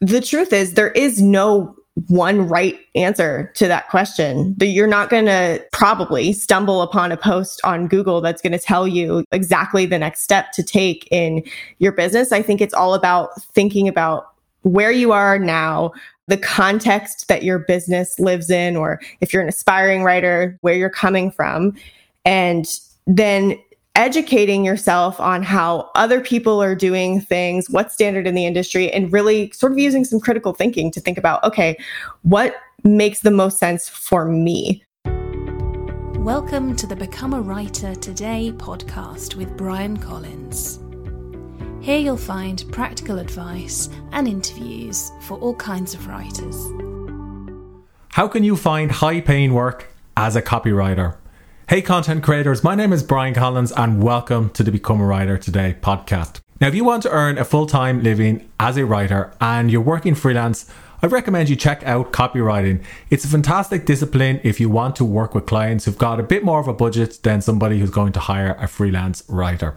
the truth is, there is no one right answer to that question. That you're not going to probably stumble upon a post on Google that's going to tell you exactly the next step to take in your business. I think it's all about thinking about where you are now, the context that your business lives in, or if you're an aspiring writer, where you're coming from, and then educating yourself on how other people are doing things, what's standard in the industry, and really sort of using some critical thinking to think about okay, what makes the most sense for me? Welcome to the Become a Writer Today podcast with Bryan Collins. Here you'll find practical advice and interviews for all kinds of writers. How can you find high paying work as a copywriter? Hey, content creators, my name is Bryan Collins, and welcome to the Become a Writer Today podcast. Now, if you want to earn a full time living as a writer and you're working freelance, I recommend you check out copywriting. It's a fantastic discipline if you want to work with clients who've got a bit more of a budget than somebody who's going to hire a freelance writer.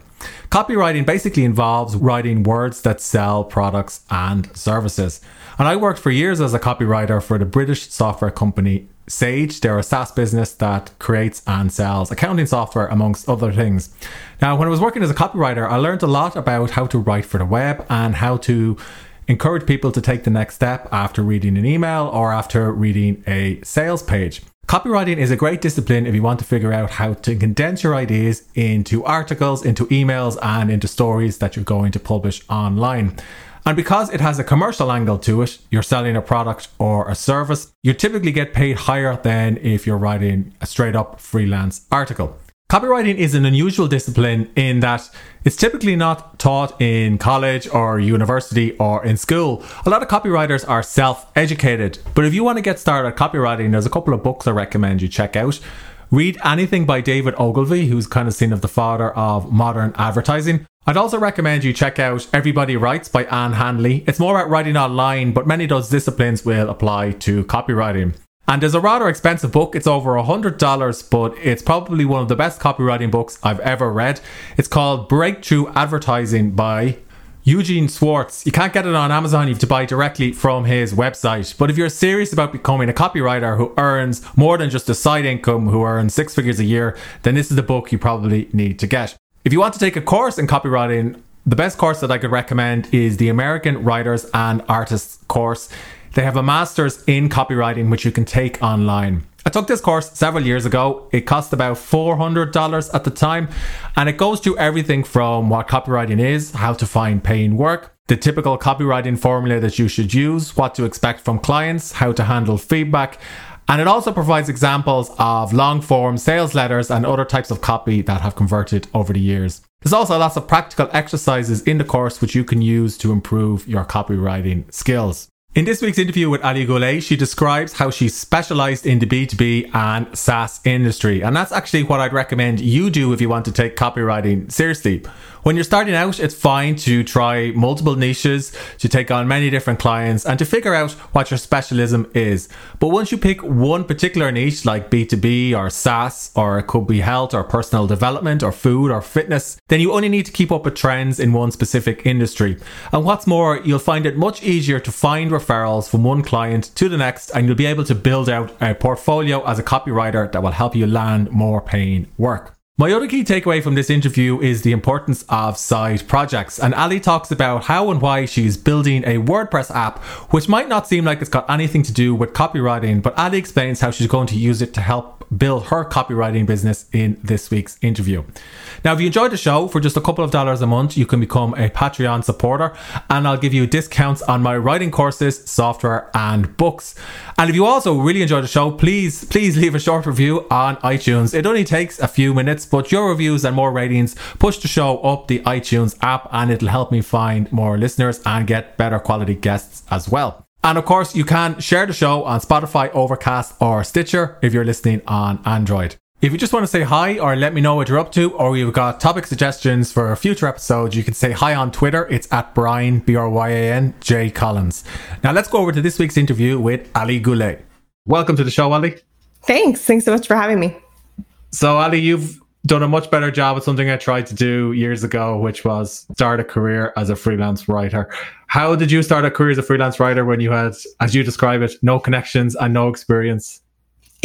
Copywriting basically involves writing words that sell products and services. And I worked for years as a copywriter for the British software company Sage. They're a SaaS business that creates and sells accounting software, amongst other things. Now, when I was working as a copywriter, I learned a lot about how to write for the web and how to encourage people to take the next step after reading an email or after reading a sales page. Copywriting is a great discipline if you want to figure out how to condense your ideas into articles, into emails, and into stories that you're going to publish online. And because it has a commercial angle to it, you're selling a product or a service, you typically get paid higher than if you're writing a straight up freelance article. Copywriting is an unusual discipline in that it's typically not taught in college or university or in school. A lot of copywriters are self educated, but if you want to get started at copywriting, there's a couple of books I recommend you check out. Read anything by David Ogilvy, who's kind of seen as the father of modern advertising. I'd also recommend you check out Everybody Writes by Ann Handley. It's more about writing online, but many of those disciplines will apply to copywriting. And there's a rather expensive book. It's over a $100, but it's probably one of the best copywriting books I've ever read. It's called Breakthrough Advertising by Eugene Schwartz. You can't get it on Amazon, you have to buy directly from his website. But if you're serious about becoming a copywriter who earns more than just a side income, who earns six figures a year, then this is the book you probably need to get. If you want to take a course in copywriting, the best course that I could recommend is the American Writers and Artists course. They have a master's in copywriting which you can take online. I took this course several years ago. It cost about $400 at the time, and it goes through everything from what copywriting is, how to find paying work, the typical copywriting formula that you should use, what to expect from clients, how to handle feedback, and it also provides examples of long form sales letters and other types of copy that have converted over the years. There's also lots of practical exercises in the course which you can use to improve your copywriting skills. In this week's interview with Ali Goulet, she describes how she specialized in the B2B and SaaS industry. And that's actually what I'd recommend you do if you want to take copywriting seriously. When you're starting out, it's fine to try multiple niches, to take on many different clients, and to figure out what your specialism is. But once you pick one particular niche, like B2B or SaaS, or it could be health or personal development or food or fitness, then you only need to keep up with trends in one specific industry. And what's more, you'll find it much easier to find referrals from one client to the next, and you'll be able to build out a portfolio as a copywriter that will help you land more paying work. My other key takeaway from this interview is the importance of side projects, and Ali talks about how and why she's building a WordPress app, which might not seem like it's got anything to do with copywriting, but Ali explains how she's going to use it to help build her copywriting business in this week's interview. Now, if you enjoyed the show, for just a couple of dollars a month, you can become a Patreon supporter, and I'll give you discounts on my writing courses, software, and books. And if you also really enjoy the show, please, please leave a short review on iTunes. It only takes a few minutes, but your reviews and more ratings push the show up the iTunes app, and it'll help me find more listeners and get better quality guests as well. And of course, you can share the show on Spotify, Overcast, or Stitcher if you're listening on Android. If you just want to say hi or let me know what you're up to, or you've got topic suggestions for future episodes, you can say hi on Twitter. It's at Bryan, B R Y A N, J Collins. Now let's go over to this week's interview with Ali Goulet. Welcome to the show, Ali. Thanks. Thanks so much for having me. So, Ali, you've done a much better job at something I tried to do years ago, which was start a career as a freelance writer. How did you start a career as a freelance writer when you had, as you describe it, no connections and no experience?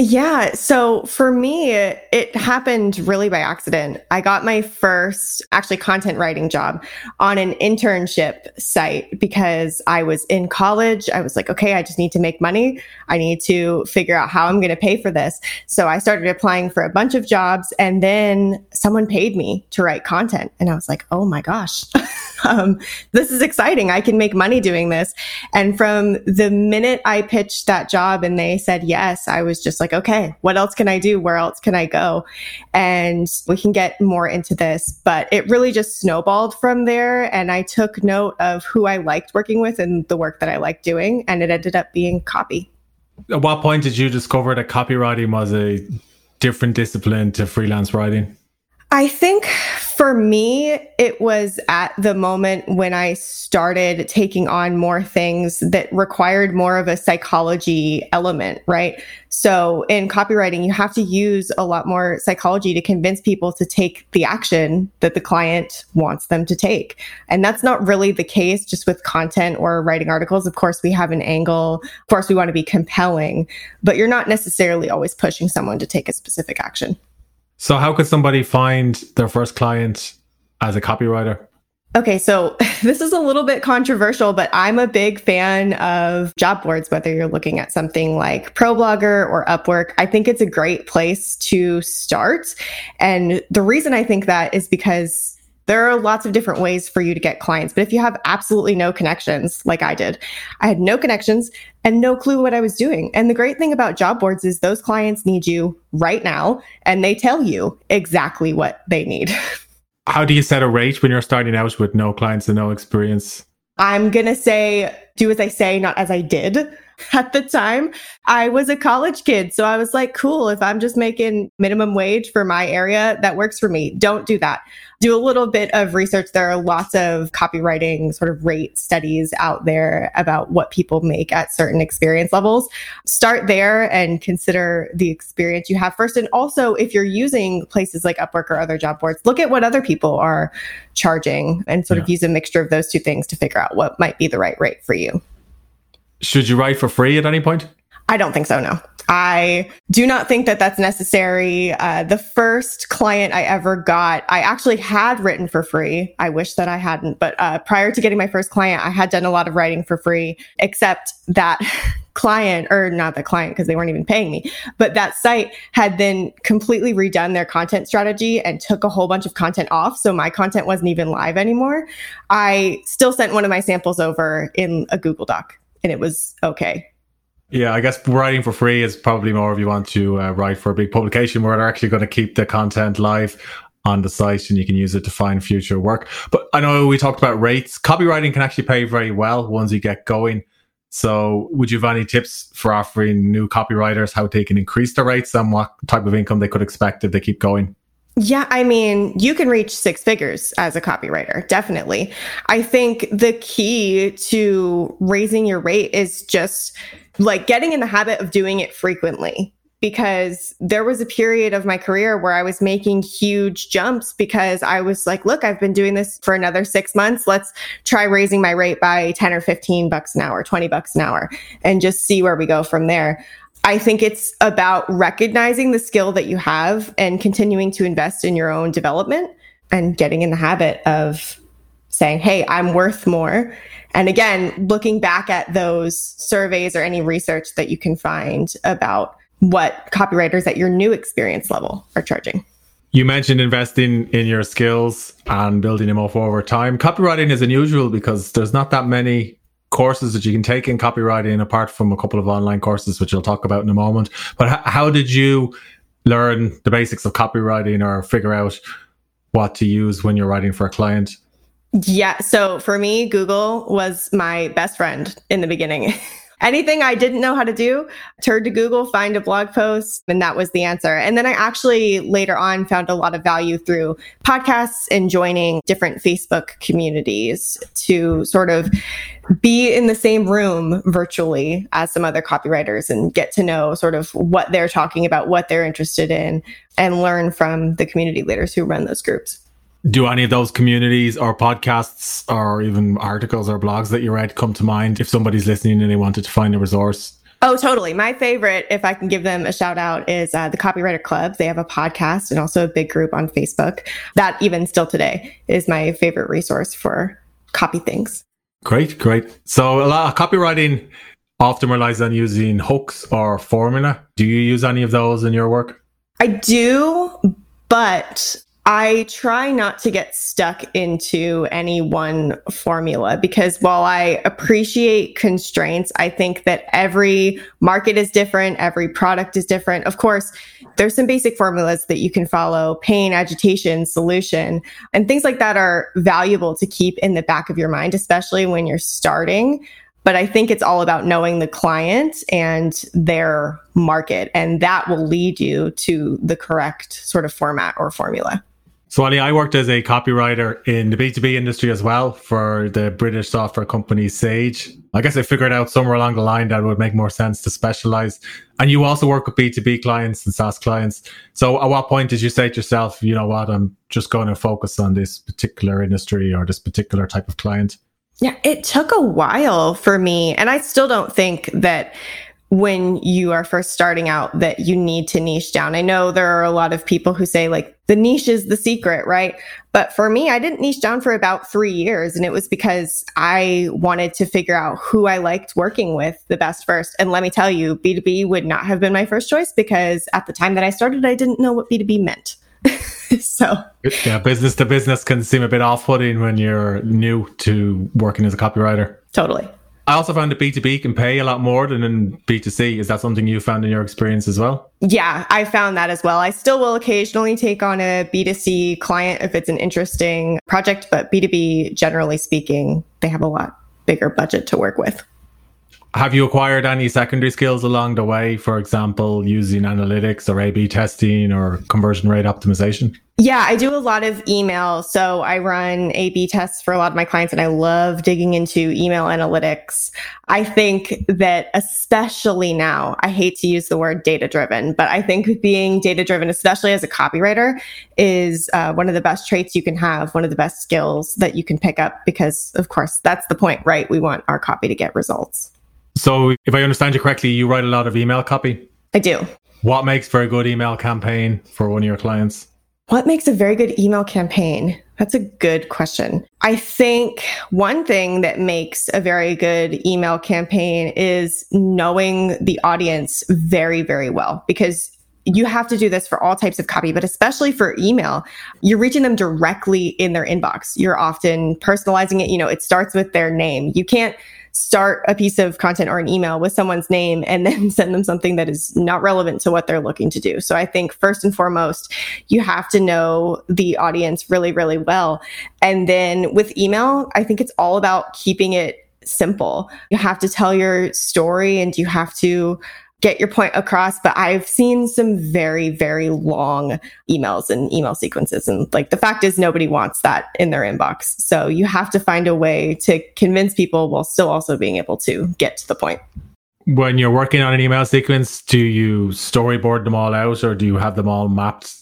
Yeah. So for me, it happened really by accident. I got my first actually content writing job on an internship site because I was in college. I was like, okay, I just need to make money. I need to figure out how I'm going to pay for this. So I started applying for a bunch of jobs and then someone paid me to write content. And I was like, oh my gosh. um, this is exciting. I can make money doing this. And from the minute I pitched that job and they said yes, I was just like, like, okay, what else can I do? Where else can I go? And we can get more into this, but it really just snowballed from there. And I took note of who I liked working with and the work that I liked doing. And it ended up being copy. At what point did you discover that copywriting was a different discipline to freelance writing? I think for me, it was at the moment when I started taking on more things that required more of a psychology element, right? So in copywriting, you have to use a lot more psychology to convince people to take the action that the client wants them to take. And that's not really the case just with content or writing articles. Of course, we have an angle. Of course, we want to be compelling, but you're not necessarily always pushing someone to take a specific action. So, how could somebody find their first client as a copywriter? Okay, so this is a little bit controversial, but I'm a big fan of job boards, whether you're looking at something like ProBlogger or Upwork. I think it's a great place to start. And the reason I think that is because there are lots of different ways for you to get clients. But if you have absolutely no connections, like I did, I had no connections and no clue what I was doing. And the great thing about job boards is those clients need you right now and they tell you exactly what they need. How do you set a rate when you're starting out with no clients and no experience? I'm going to say, do as I say, not as I did. at the time, I was a college kid. So I was like, cool, if I'm just making minimum wage for my area, that works for me. Don't do that. Do a little bit of research. There are lots of copywriting sort of rate studies out there about what people make at certain experience levels. Start there and consider the experience you have first. And also, if you're using places like Upwork or other job boards, look at what other people are charging and sort yeah. of use a mixture of those two things to figure out what might be the right rate for you. Should you write for free at any point? I don't think so, no. I do not think that that's necessary. Uh, the first client I ever got, I actually had written for free. I wish that I hadn't, but uh, prior to getting my first client, I had done a lot of writing for free, except that client, or not the client because they weren't even paying me, but that site had then completely redone their content strategy and took a whole bunch of content off. So my content wasn't even live anymore. I still sent one of my samples over in a Google Doc and it was okay. Yeah, I guess writing for free is probably more if you want to uh, write for a big publication where they're actually going to keep the content live on the site and you can use it to find future work. But I know we talked about rates. Copywriting can actually pay very well once you get going. So, would you have any tips for offering new copywriters how they can increase their rates and what type of income they could expect if they keep going? Yeah, I mean, you can reach six figures as a copywriter, definitely. I think the key to raising your rate is just like getting in the habit of doing it frequently. Because there was a period of my career where I was making huge jumps because I was like, look, I've been doing this for another six months. Let's try raising my rate by 10 or 15 bucks an hour, 20 bucks an hour, and just see where we go from there. I think it's about recognizing the skill that you have and continuing to invest in your own development and getting in the habit of saying, Hey, I'm worth more. And again, looking back at those surveys or any research that you can find about what copywriters at your new experience level are charging. You mentioned investing in your skills and building them up over time. Copywriting is unusual because there's not that many courses that you can take in copywriting apart from a couple of online courses which i'll talk about in a moment but h- how did you learn the basics of copywriting or figure out what to use when you're writing for a client yeah so for me google was my best friend in the beginning anything I didn't know how to do, turn to Google, find a blog post, and that was the answer. And then I actually later on found a lot of value through podcasts and joining different Facebook communities to sort of be in the same room virtually as some other copywriters and get to know sort of what they're talking about, what they're interested in, and learn from the community leaders who run those groups. Do any of those communities or podcasts or even articles or blogs that you read come to mind if somebody's listening and they wanted to find a resource? Oh, totally. My favorite, if I can give them a shout out, is uh, the Copywriter Club. They have a podcast and also a big group on Facebook. That, even still today, is my favorite resource for copy things. Great, great. So, a lot of copywriting often relies on using hooks or formula. Do you use any of those in your work? I do, but I try not to get stuck into any one formula because while I appreciate constraints, I think that every market is different, every product is different. Of course, there's some basic formulas that you can follow pain, agitation, solution, and things like that are valuable to keep in the back of your mind, especially when you're starting. But I think it's all about knowing the client and their market, and that will lead you to the correct sort of format or formula. So, Ali, I worked as a copywriter in the B2B industry as well for the British software company Sage. I guess I figured out somewhere along the line that would make more sense to specialize. And you also work with B2B clients and SaaS clients. So, at what point did you say to yourself, you know what, I'm just going to focus on this particular industry or this particular type of client? Yeah, it took a while for me. And I still don't think that when you are first starting out that you need to niche down. I know there are a lot of people who say like the niche is the secret, right? But for me, I didn't niche down for about three years. And it was because I wanted to figure out who I liked working with the best first. And let me tell you, B2B would not have been my first choice because at the time that I started, I didn't know what B2B meant. so yeah, business to business can seem a bit off putting when you're new to working as a copywriter. Totally. I also found that B2B can pay a lot more than in B2C. Is that something you found in your experience as well? Yeah, I found that as well. I still will occasionally take on a B2C client if it's an interesting project, but B2B, generally speaking, they have a lot bigger budget to work with. Have you acquired any secondary skills along the way? For example, using analytics or A B testing or conversion rate optimization? Yeah, I do a lot of email. So I run A B tests for a lot of my clients and I love digging into email analytics. I think that especially now, I hate to use the word data driven, but I think being data driven, especially as a copywriter, is uh, one of the best traits you can have, one of the best skills that you can pick up because, of course, that's the point, right? We want our copy to get results. So, if I understand you correctly, you write a lot of email copy? I do. What makes for a good email campaign for one of your clients? What makes a very good email campaign? That's a good question. I think one thing that makes a very good email campaign is knowing the audience very, very well because you have to do this for all types of copy, but especially for email, you're reaching them directly in their inbox. You're often personalizing it. You know, it starts with their name. You can't start a piece of content or an email with someone's name and then send them something that is not relevant to what they're looking to do. So I think first and foremost, you have to know the audience really, really well. And then with email, I think it's all about keeping it simple. You have to tell your story and you have to get your point across. But I've seen some very, very long emails and email sequences. And like the fact is, nobody wants that in their inbox. So you have to find a way to convince people while still also being able to get to the point. When you're working on an email sequence, do you storyboard them all out or do you have them all mapped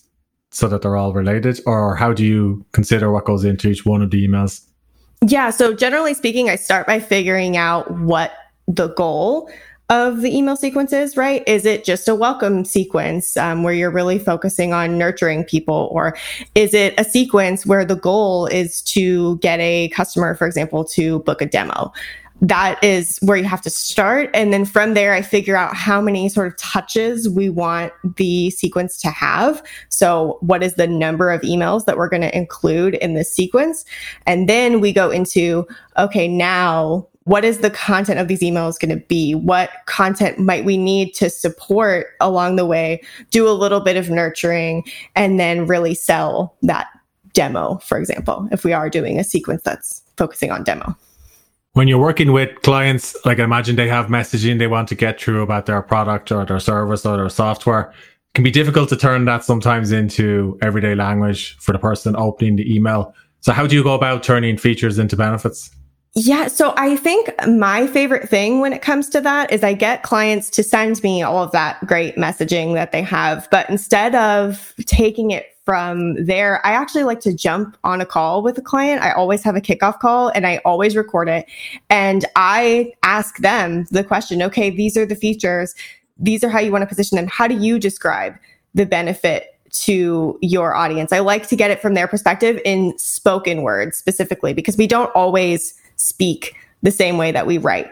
so that they're all related? Or how do you consider what goes into each one of the emails? Yeah. So generally speaking, I start by figuring out what the goal of the email sequences, right? Is it just a welcome sequence um, where you're really focusing on nurturing people? Or is it a sequence where the goal is to get a customer, for example, to book a demo? That is where you have to start. And then from there, I figure out how many sort of touches we want the sequence to have. So, what is the number of emails that we're going to include in this sequence? And then we go into, okay, now what is the content of these emails going to be? What content might we need to support along the way? Do a little bit of nurturing and then really sell that demo, for example, if we are doing a sequence that's focusing on demo. When you're working with clients, like I imagine they have messaging they want to get through about their product or their service or their software. It can be difficult to turn that sometimes into everyday language for the person opening the email. So how do you go about turning features into benefits? Yeah. So I think my favorite thing when it comes to that is I get clients to send me all of that great messaging that they have. But instead of taking it from there, I actually like to jump on a call with a client. I always have a kickoff call and I always record it. And I ask them the question okay, these are the features. These are how you want to position them. How do you describe the benefit to your audience? I like to get it from their perspective in spoken words specifically because we don't always speak the same way that we write.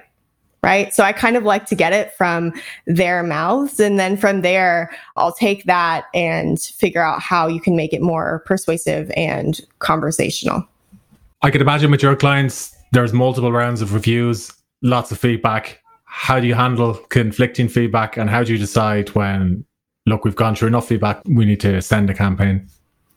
Right. So I kind of like to get it from their mouths. And then from there, I'll take that and figure out how you can make it more persuasive and conversational. I could imagine with your clients, there's multiple rounds of reviews, lots of feedback. How do you handle conflicting feedback? And how do you decide when, look, we've gone through enough feedback, we need to send a campaign?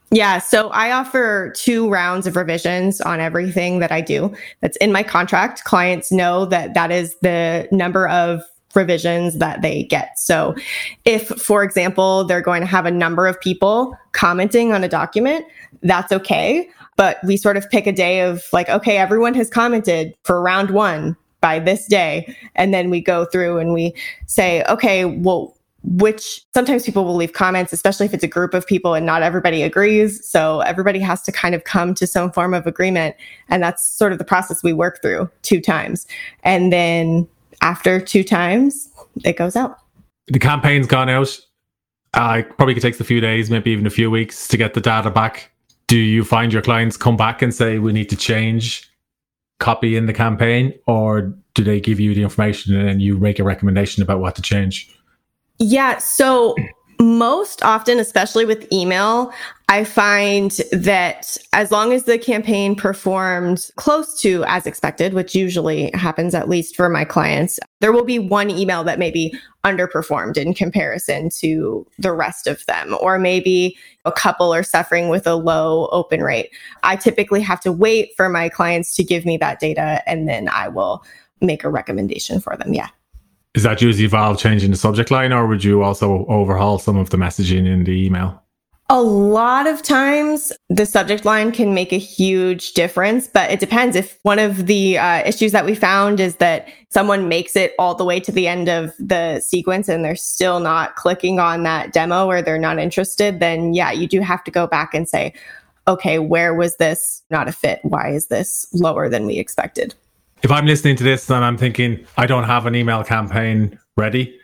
Yeah, so I offer two rounds of revisions on everything that I do. That's in my contract. Clients know that that is the number of revisions that they get. So if, for example, they're going to have a number of people commenting on a document, that's okay. But we sort of pick a day of like, okay, everyone has commented for round one by this day. And then we go through and we say, okay, well, which sometimes people will leave comments, especially if it's a group of people and not everybody agrees. So everybody has to kind of come to some form of agreement. And that's sort of the process we work through two times. And then after two times, it goes out. The campaign's gone out. Uh, it probably takes a few days, maybe even a few weeks to get the data back. Do you find your clients come back and say, we need to change copy in the campaign? Or do they give you the information and you make a recommendation about what to change? Yeah. So most often, especially with email, I find that as long as the campaign performed close to as expected, which usually happens at least for my clients, there will be one email that maybe underperformed in comparison to the rest of them, or maybe a couple are suffering with a low open rate. I typically have to wait for my clients to give me that data and then I will make a recommendation for them. Yeah. Is that usually involve changing the subject line, or would you also overhaul some of the messaging in the email? A lot of times the subject line can make a huge difference, but it depends. If one of the uh, issues that we found is that someone makes it all the way to the end of the sequence and they're still not clicking on that demo or they're not interested, then yeah, you do have to go back and say, okay, where was this not a fit? Why is this lower than we expected? If I'm listening to this and I'm thinking I don't have an email campaign ready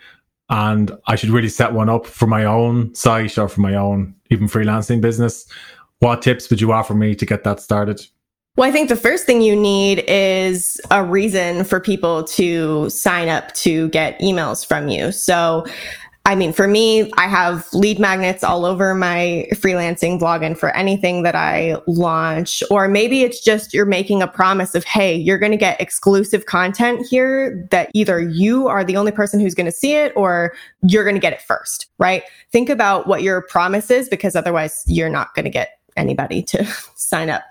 and I should really set one up for my own site or for my own even freelancing business, what tips would you offer me to get that started? Well, I think the first thing you need is a reason for people to sign up to get emails from you. So I mean, for me, I have lead magnets all over my freelancing blog and for anything that I launch. Or maybe it's just you're making a promise of, hey, you're going to get exclusive content here that either you are the only person who's going to see it or you're going to get it first, right? Think about what your promise is because otherwise you're not going to get anybody to sign up.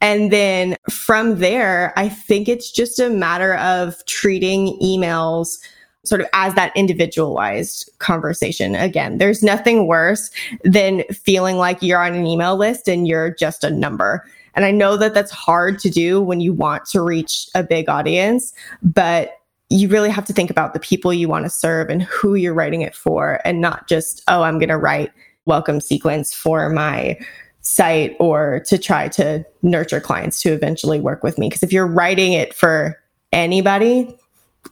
And then from there, I think it's just a matter of treating emails sort of as that individualized conversation. Again, there's nothing worse than feeling like you're on an email list and you're just a number. And I know that that's hard to do when you want to reach a big audience, but you really have to think about the people you want to serve and who you're writing it for and not just, oh, I'm going to write welcome sequence for my site or to try to nurture clients to eventually work with me. Because if you're writing it for anybody,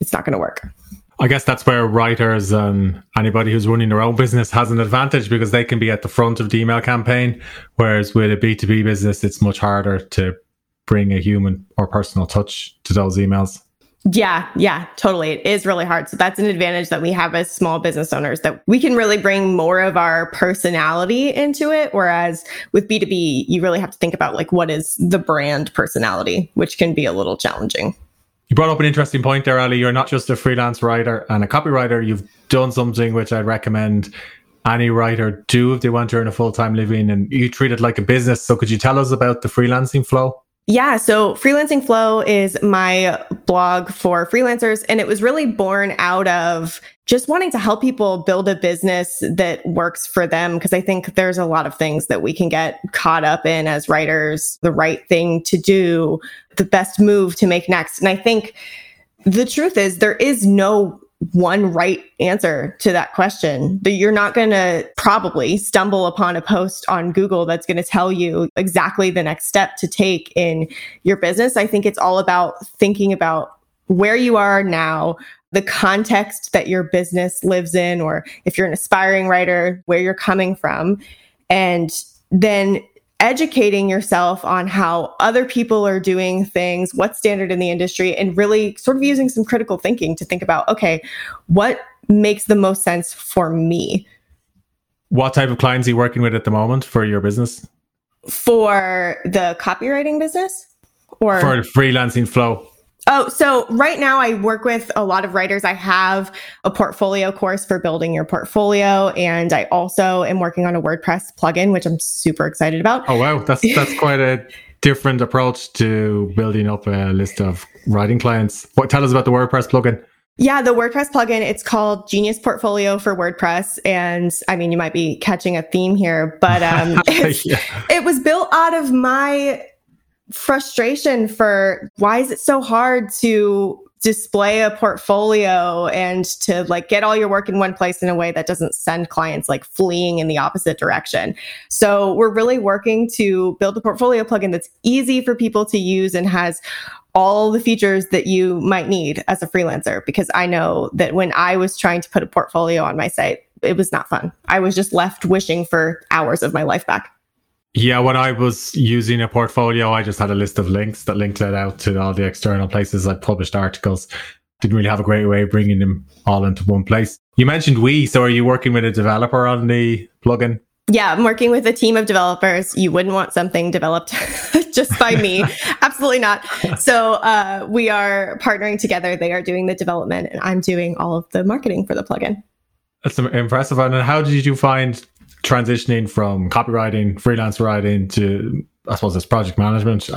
it's not going to work. I guess that's where writers and anybody who's running their own business has an advantage because they can be at the front of the email campaign. Whereas with a B2B business, it's much harder to bring a human or personal touch to those emails. Yeah, yeah, totally. It is really hard. So that's an advantage that we have as small business owners that we can really bring more of our personality into it. Whereas with B2B, you really have to think about like what is the brand personality, which can be a little challenging. You brought up an interesting point there, Ali. You're not just a freelance writer and a copywriter. You've done something which I'd recommend any writer do if they want to earn a full time living and you treat it like a business. So could you tell us about the freelancing flow? Yeah, so Freelancing Flow is my blog for freelancers, and it was really born out of just wanting to help people build a business that works for them. Because I think there's a lot of things that we can get caught up in as writers, the right thing to do, the best move to make next. And I think the truth is, there is no one right answer to that question. You're not going to probably stumble upon a post on Google that's going to tell you exactly the next step to take in your business. I think it's all about thinking about where you are now, the context that your business lives in, or if you're an aspiring writer, where you're coming from, and then educating yourself on how other people are doing things, what's standard in the industry, and really sort of using some critical thinking to think about, okay, what makes the most sense for me? What type of clients are you working with at the moment for your business? For the copywriting business? Or for freelancing flow? Oh, so right now I work with a lot of writers. I have a portfolio course for building your portfolio, and I also am working on a WordPress plugin, which I'm super excited about. Oh wow, that's that's quite a different approach to building up a list of writing clients. What tell us about the WordPress plugin? Yeah, the WordPress plugin, it's called Genius Portfolio for WordPress. And I mean, you might be catching a theme here, but um, yeah. it was built out of my frustration for why is it so hard to display a portfolio and to like get all your work in one place in a way that doesn't send clients like fleeing in the opposite direction. So we're really working to build a portfolio plugin that's easy for people to use and has all the features that you might need as a freelancer because I know that when I was trying to put a portfolio on my site, it was not fun. I was just left wishing for hours of my life back. Yeah, when I was using a portfolio, I just had a list of links that linked it out to all the external places I published articles. Didn't really have a great way of bringing them all into one place. You mentioned we, so are you working with a developer on the plugin? Yeah, I'm working with a team of developers. You wouldn't want something developed just by me. Absolutely not. So uh, we are partnering together. They are doing the development, and I'm doing all of the marketing for the plugin. That's impressive. And how did you find transitioning from copywriting, freelance writing to, I suppose, it's project management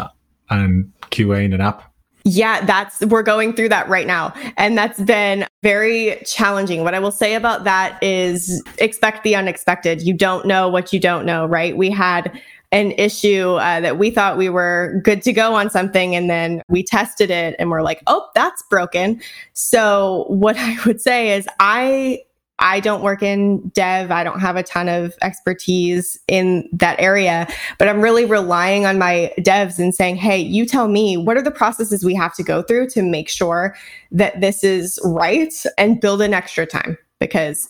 and QAing an app? Yeah, that's, we're going through that right now. And that's been very challenging. What I will say about that is expect the unexpected. You don't know what you don't know, right? We had an issue uh, that we thought we were good to go on something and then we tested it and we're like, oh, that's broken. So what I would say is I I don't work in dev. I don't have a ton of expertise in that area, but I'm really relying on my devs and saying, Hey, you tell me what are the processes we have to go through to make sure that this is right and build in extra time because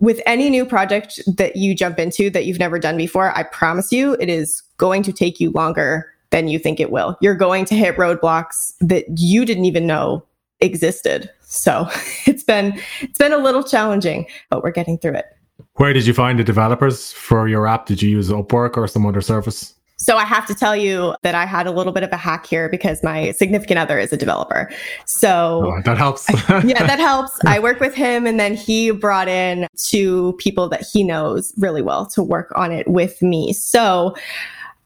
with any new project that you jump into that you've never done before, I promise you it is going to take you longer than you think it will. You're going to hit roadblocks that you didn't even know existed. So it's been it's been a little challenging, but we're getting through it. Where did you find the developers for your app? Did you use Upwork or some other service? So I have to tell you that I had a little bit of a hack here because my significant other is a developer. So oh, that helps. yeah, that helps. I work with him and then he brought in two people that he knows really well to work on it with me. So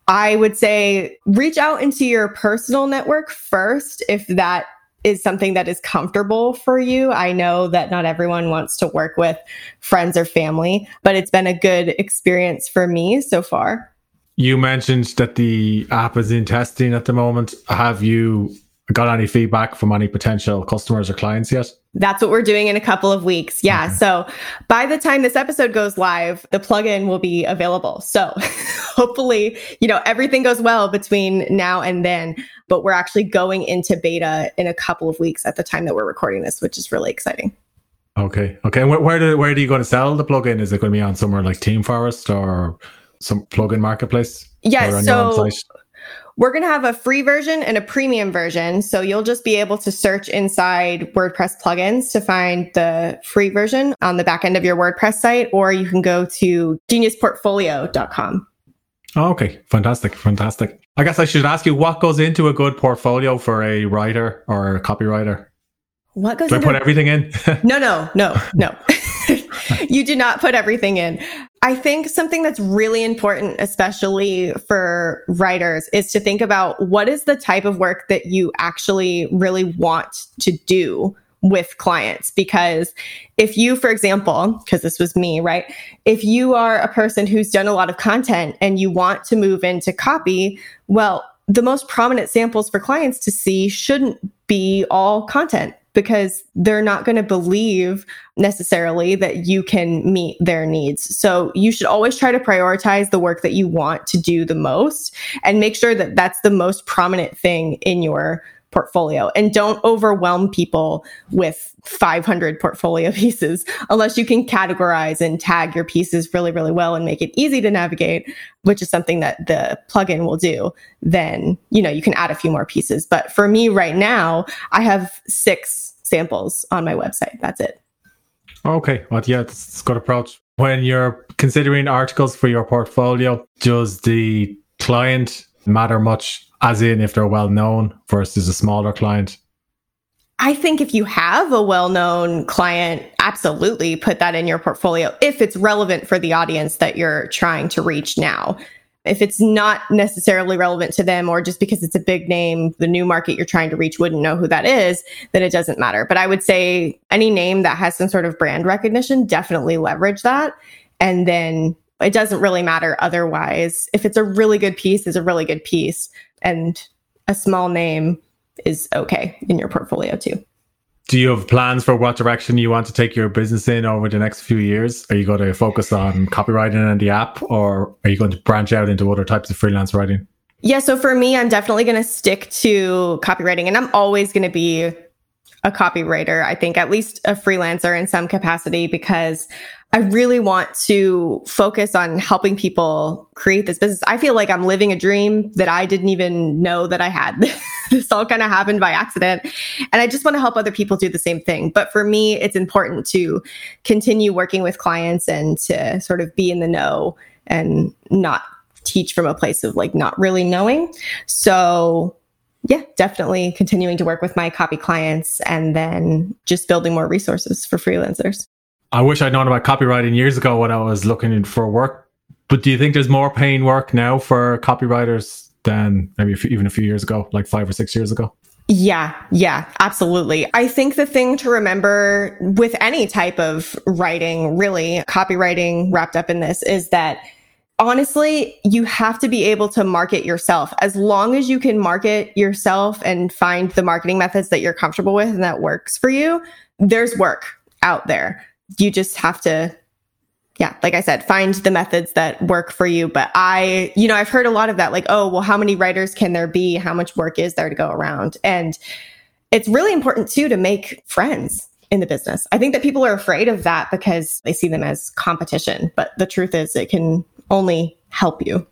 I would say reach out into your personal network first if that is something that is comfortable for you. I know that not everyone wants to work with friends or family, but it's been a good experience for me so far. You mentioned that the app is in testing at the moment. Have you got any feedback from any potential customers or clients yet? That's what we're doing in a couple of weeks. Yeah. So by the time this episode goes live, the plugin will be available. So hopefully, you know, everything goes well between now and then, but we're actually going into beta in a couple of weeks at the time that we're recording this, which is really exciting. Okay. Okay. Where, where, do, where are you going to sell the plugin? Is it going to be on somewhere like ThemeForest or some plugin marketplace? Yes. So we're going to have a free version and a premium version. So you'll just be able to search inside WordPress plugins to find the free version on the back end of your WordPress site, or you can go to geniusportfolio.com. Oh, okay. Fantastic. Fantastic. I guess I should ask you what goes into a good portfolio for a writer or a copywriter? What goes Do I put everything in? no, no, no, no. you do not put everything in. I think something that's really important, especially for writers, is to think about what is the type of work that you actually really want to do with clients. Because if you, for example, because this was me, right? If you are a person who's done a lot of content and you want to move into copy, well, the most prominent samples for clients to see shouldn't be all content because they're not going to believe necessarily that you can meet their needs. So you should always try to prioritize the work that you want to do the most and make sure that that's the most prominent thing in your portfolio. And don't overwhelm people with 500 portfolio pieces unless you can categorize and tag your pieces really really well and make it easy to navigate which is something that the plugin will do. Then you know you can add a few more pieces. But for me right now i have 6 samples on my website that's it okay well yeah it's a good approach when you're considering articles for your portfolio does the client matter much as in if they're well known versus a smaller client? I think if you have a well known client, absolutely put that in your portfolio if it's relevant for the audience that you're trying to reach now. If it's not necessarily relevant to them or just because it's a big name, the new market you're trying to reach wouldn't know who that is, then it doesn't matter. But I would say any name that has some sort of brand recognition, definitely leverage that. And then it doesn't really matter otherwise. If it's a really good piece, it's a really good piece and a small name is okay in your portfolio too. Do you have plans for what direction you want to take your business in over the next few years? Are you going to focus on copywriting and the app, or are you going to branch out into other types of freelance writing? Yeah, so for me, I'm definitely going to stick to copywriting, and I'm always going to be a copywriter. I think at least a freelancer in some capacity because I really want to focus on helping people create this business. I feel like I'm living a dream that I didn't even know that I had. this all kind of happened by accident. And I just want to help other people do the same thing. But for me, it's important to continue working with clients and to sort of be in the know and not teach from a place of like not really knowing. So yeah, definitely continuing to work with my copy clients and then just building more resources for freelancers. I wish I'd known about copywriting years ago when I was looking for work. But do you think there's more paying work now for copywriters than maybe even a few years ago, like five or six years ago? Yeah, yeah, absolutely. I think the thing to remember with any type of writing, really, copywriting wrapped up in this, is that honestly, you have to be able to market yourself. As long as you can market yourself and find the marketing methods that you're comfortable with and that works for you, there's work out there you just have to yeah, like I said, find the methods that work for you. But I, you know, I've heard a lot of that, like, oh, well, how many writers can there be? How much work is there to go around? And it's really important too to make friends in the business. I think that people are afraid of that because they see them as competition. But the truth is, it can only help you.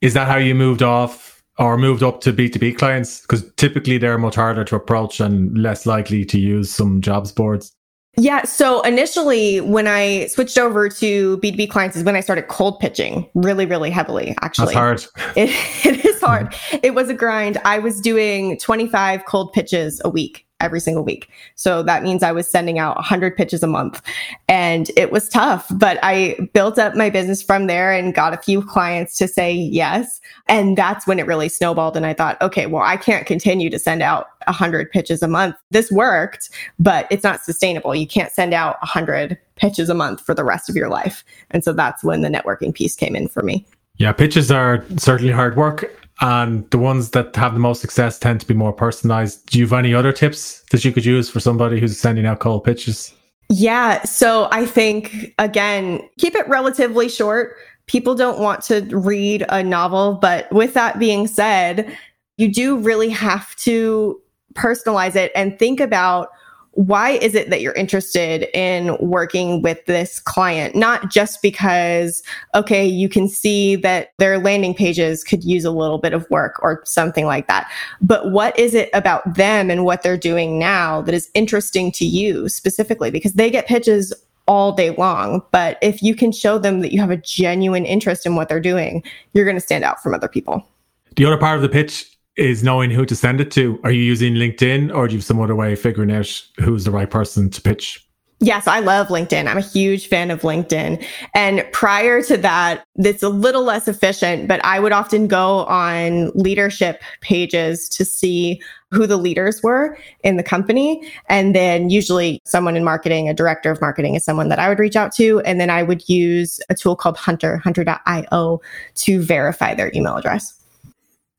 Is that how you moved off or moved up to B2B clients? Because typically they're much harder to approach and less likely to use some jobs boards. Yeah. So initially, when I switched over to B2B clients, is when I started cold pitching really, really heavily, actually. That's hard. It, it is hard. it was a grind. I was doing 25 cold pitches a week every single week. So that means I was sending out 100 pitches a month and it was tough, but I built up my business from there and got a few clients to say yes. And that's when it really snowballed. And I thought, okay, well, I can't continue to send out 100 pitches a month. This worked, but it's not sustainable. You can't send out 100 pitches a month for the rest of your life. And so that's when the networking piece came in for me. Yeah, pitches are certainly hard work and the ones that have the most success tend to be more personalized. Do you have any other tips that you could use for somebody who's sending out cold pitches? Yeah. So I think, again, keep it relatively short. People don't want to read a novel. But with that being said, you do really have to personalize it and think about why is it that you're interested in working with this client? Not just because, okay, you can see that their landing pages could use a little bit of work or something like that. But what is it about them and what they're doing now that is interesting to you specifically? Because they get pitches all day long. But if you can show them that you have a genuine interest in what they're doing, you're going to stand out from other people. The other part of the pitch is knowing who to send it to. Are you using LinkedIn or do you have some other way of figuring out who's the right person to pitch? Yes, I love LinkedIn. I'm a huge fan of LinkedIn. And prior to that, it's a little less efficient, but I would often go on leadership pages to see who the leaders were in the company. And then usually someone in marketing, a director of marketing is someone that I would reach out to. And then I would use a tool called Hunter, hunter.io to verify their email address.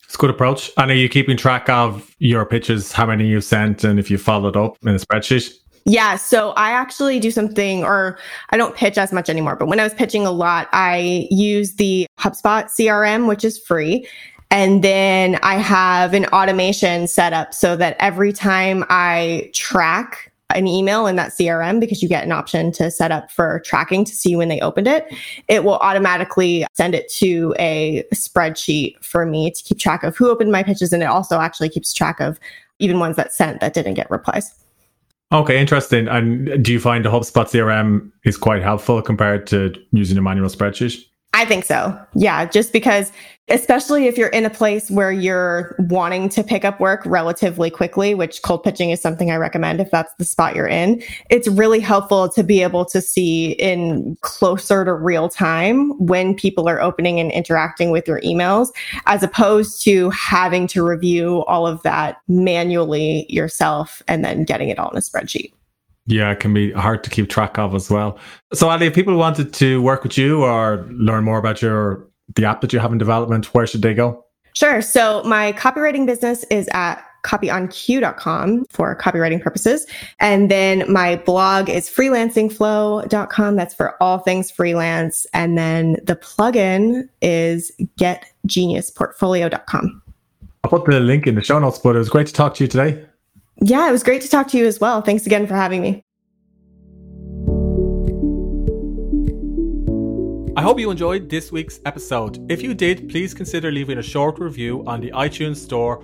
It's a good approach. And are you keeping track of your pitches, how many you sent, and if you followed up in a spreadsheet? Yeah. So I actually do something, or I don't pitch as much anymore, but when I was pitching a lot, I use the HubSpot CRM, which is free. And then I have an automation set up so that every time I track an email in that CRM, because you get an option to set up for tracking to see when they opened it, it will automatically send it to a spreadsheet for me to keep track of who opened my pitches. And it also actually keeps track of even ones that sent that didn't get replies. Okay, interesting. And do you find the HubSpot CRM is quite helpful compared to using a manual spreadsheet? I think so. Yeah, just because especially if you're in a place where you're wanting to pick up work relatively quickly, which cold pitching is something I recommend if that's the spot you're in. It's really helpful to be able to see in closer to real time when people are opening and interacting with your emails, as opposed to having to review all of that manually yourself and then getting it all in a spreadsheet. Yeah, it can be hard to keep track of as well. So, Ali, if people wanted to work with you or learn more about your the app that you have in development, where should they go? Sure. So my copywriting business is at copyonq.com for copywriting purposes. And then my blog is freelancingflow.com. That's for all things freelance. And then the plugin is getgeniusportfolio.com. I'll put the link in the show notes, but it was great to talk to you today. Yeah, it was great to talk to you as well. Thanks again for having me. I hope you enjoyed this week's episode. If you did, please consider leaving a short review on the iTunes Store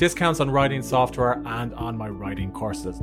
discounts on writing software, and on my writing courses.